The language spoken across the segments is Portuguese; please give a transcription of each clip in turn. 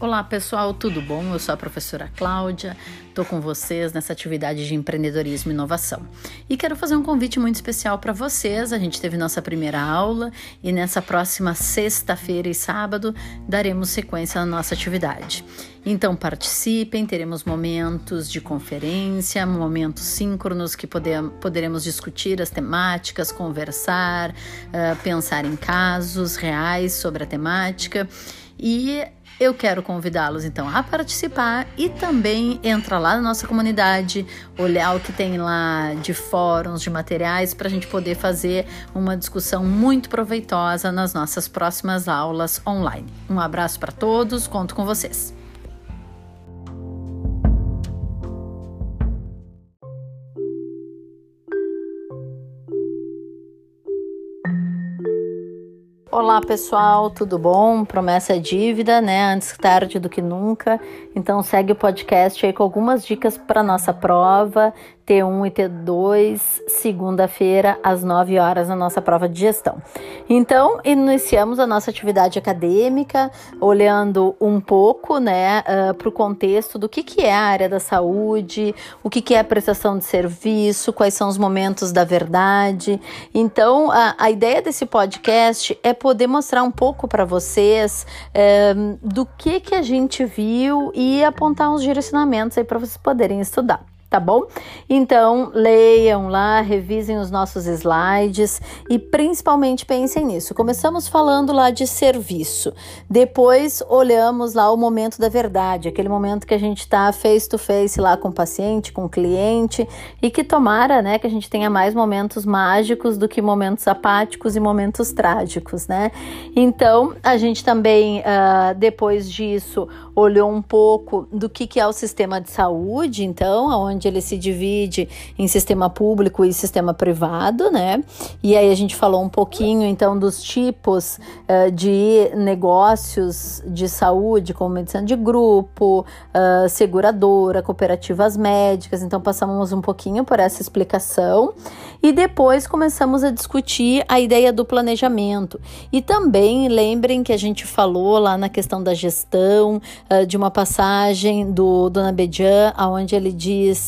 Olá pessoal, tudo bom? Eu sou a professora Cláudia, estou com vocês nessa atividade de empreendedorismo e inovação. E quero fazer um convite muito especial para vocês. A gente teve nossa primeira aula e nessa próxima sexta-feira e sábado daremos sequência na nossa atividade. Então participem, teremos momentos de conferência, momentos síncronos que poder, poderemos discutir as temáticas, conversar, uh, pensar em casos reais sobre a temática. E eu quero convidá-los então a participar e também entrar lá na nossa comunidade, olhar o que tem lá de fóruns, de materiais, para a gente poder fazer uma discussão muito proveitosa nas nossas próximas aulas online. Um abraço para todos, conto com vocês. Olá pessoal, tudo bom? Promessa é dívida, né? Antes tarde do que nunca. Então segue o podcast aí com algumas dicas para nossa prova T1 e T2, segunda-feira, às 9 horas, na nossa prova de gestão. Então, iniciamos a nossa atividade acadêmica, olhando um pouco né, uh, para o contexto do que, que é a área da saúde, o que, que é a prestação de serviço, quais são os momentos da verdade. Então, a, a ideia desse podcast é poder mostrar um pouco para vocês uh, do que, que a gente viu e apontar uns direcionamentos aí para vocês poderem estudar tá bom? Então, leiam lá, revisem os nossos slides e principalmente pensem nisso. Começamos falando lá de serviço, depois olhamos lá o momento da verdade, aquele momento que a gente está face to face lá com o paciente, com o cliente e que tomara, né, que a gente tenha mais momentos mágicos do que momentos apáticos e momentos trágicos, né? Então, a gente também, uh, depois disso, olhou um pouco do que, que é o sistema de saúde, então, onde ele se divide em sistema público e sistema privado, né? E aí a gente falou um pouquinho, então, dos tipos uh, de negócios de saúde, como medicina de grupo, uh, seguradora, cooperativas médicas, então passamos um pouquinho por essa explicação e depois começamos a discutir a ideia do planejamento. E também lembrem que a gente falou lá na questão da gestão, uh, de uma passagem do Dona Bedian, onde ele diz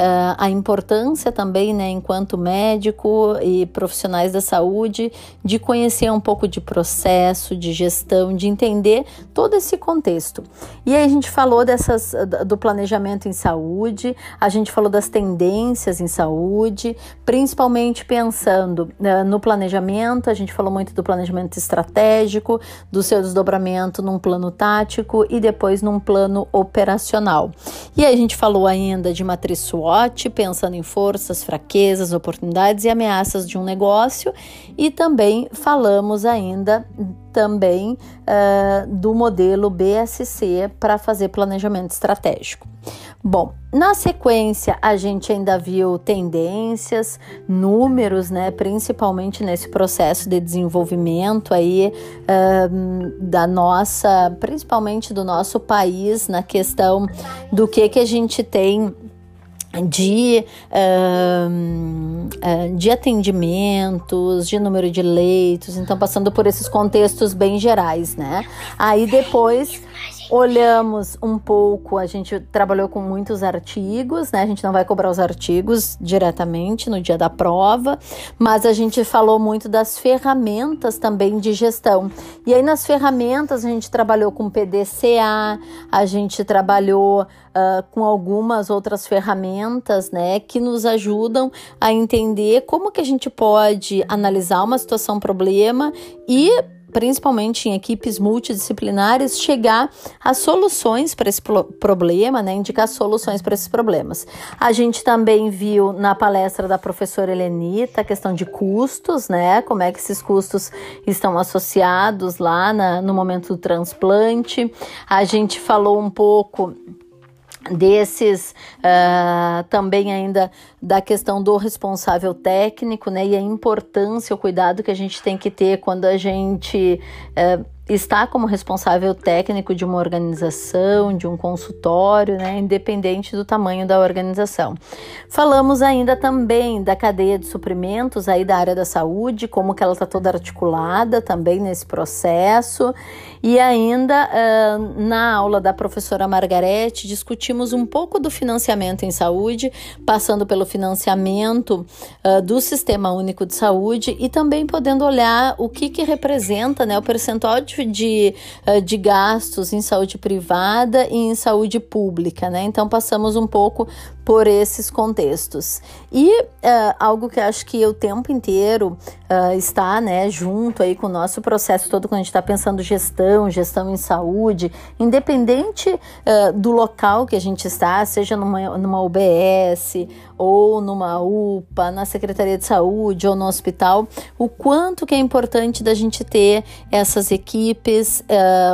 uh, a importância também, né, enquanto médico e profissionais da saúde, de conhecer um pouco de processo, de gestão, de entender todo esse contexto. E aí a gente falou dessas do planejamento em saúde, a gente falou das tendências em saúde, principalmente pensando uh, no planejamento, a gente falou muito do planejamento estratégico, do seu desdobramento num plano tático e depois num plano operacional. E aí a gente falou ainda de matriz SWOT, pensando em forças, fraquezas, oportunidades e ameaças de um negócio, e também falamos ainda também uh, do modelo BSC para fazer planejamento estratégico. Bom, na sequência a gente ainda viu tendências, números, né, principalmente nesse processo de desenvolvimento aí uh, da nossa, principalmente do nosso país na questão do que que a gente tem de, de atendimentos, de número de leitos, então passando por esses contextos bem gerais, né? Aí depois olhamos um pouco, a gente trabalhou com muitos artigos, né? A gente não vai cobrar os artigos diretamente no dia da prova, mas a gente falou muito das ferramentas também de gestão. E aí nas ferramentas a gente trabalhou com PDCA, a gente trabalhou uh, com algumas outras ferramentas, né, que nos ajudam a entender como que a gente pode analisar uma situação problema e principalmente em equipes multidisciplinares, chegar a soluções para esse problema, né? indicar soluções para esses problemas. A gente também viu na palestra da professora Helenita a questão de custos, né? Como é que esses custos estão associados lá na, no momento do transplante. A gente falou um pouco desses uh, também ainda da questão do responsável técnico, né, e a importância, o cuidado que a gente tem que ter quando a gente uh, está como responsável técnico de uma organização, de um consultório, né, independente do tamanho da organização. Falamos ainda também da cadeia de suprimentos aí da área da saúde, como que ela está toda articulada também nesse processo. E ainda uh, na aula da professora Margarete discutimos um pouco do financiamento em saúde, passando pelo financiamento uh, do Sistema Único de Saúde e também podendo olhar o que, que representa né, o percentual de, de, uh, de gastos em saúde privada e em saúde pública. Né? Então passamos um pouco por esses contextos. E uh, algo que acho que o tempo inteiro uh, está né, junto aí com o nosso processo todo, quando a gente está pensando gestão, gestão em saúde, independente uh, do local que a gente está, seja numa, numa UBS ou numa UPA, na Secretaria de Saúde ou no hospital, o quanto que é importante da gente ter essas equipes,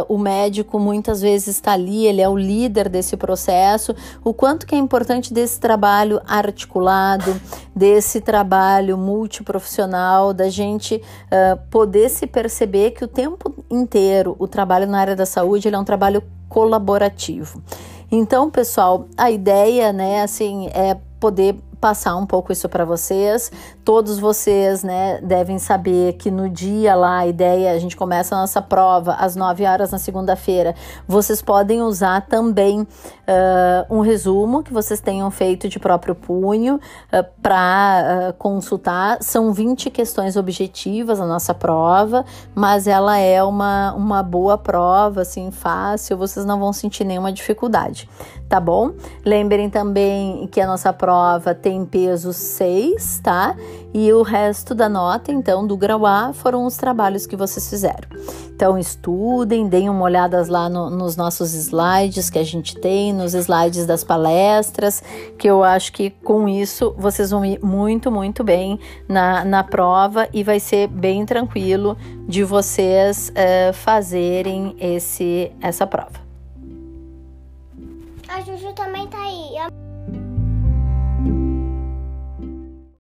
o médico muitas vezes está ali, ele é o líder desse processo, o quanto que é importante desse trabalho articulado, desse trabalho multiprofissional, da gente uh, poder se perceber que o tempo inteiro o trabalho na área da saúde é um trabalho colaborativo. Então, pessoal, a ideia, né, assim, é poder passar um pouco isso para vocês. Todos vocês, né, devem saber que no dia lá, a ideia, a gente começa a nossa prova às 9 horas na segunda-feira. Vocês podem usar também uh, um resumo que vocês tenham feito de próprio punho uh, para uh, consultar. São 20 questões objetivas a nossa prova, mas ela é uma, uma boa prova, assim, fácil, vocês não vão sentir nenhuma dificuldade, tá bom? Lembrem também que a nossa prova tem peso 6, tá? E o resto da nota, então, do grau A, foram os trabalhos que vocês fizeram. Então, estudem, deem uma olhada lá no, nos nossos slides que a gente tem, nos slides das palestras, que eu acho que com isso vocês vão ir muito, muito bem na, na prova e vai ser bem tranquilo de vocês uh, fazerem esse, essa prova. Juju também tá aí.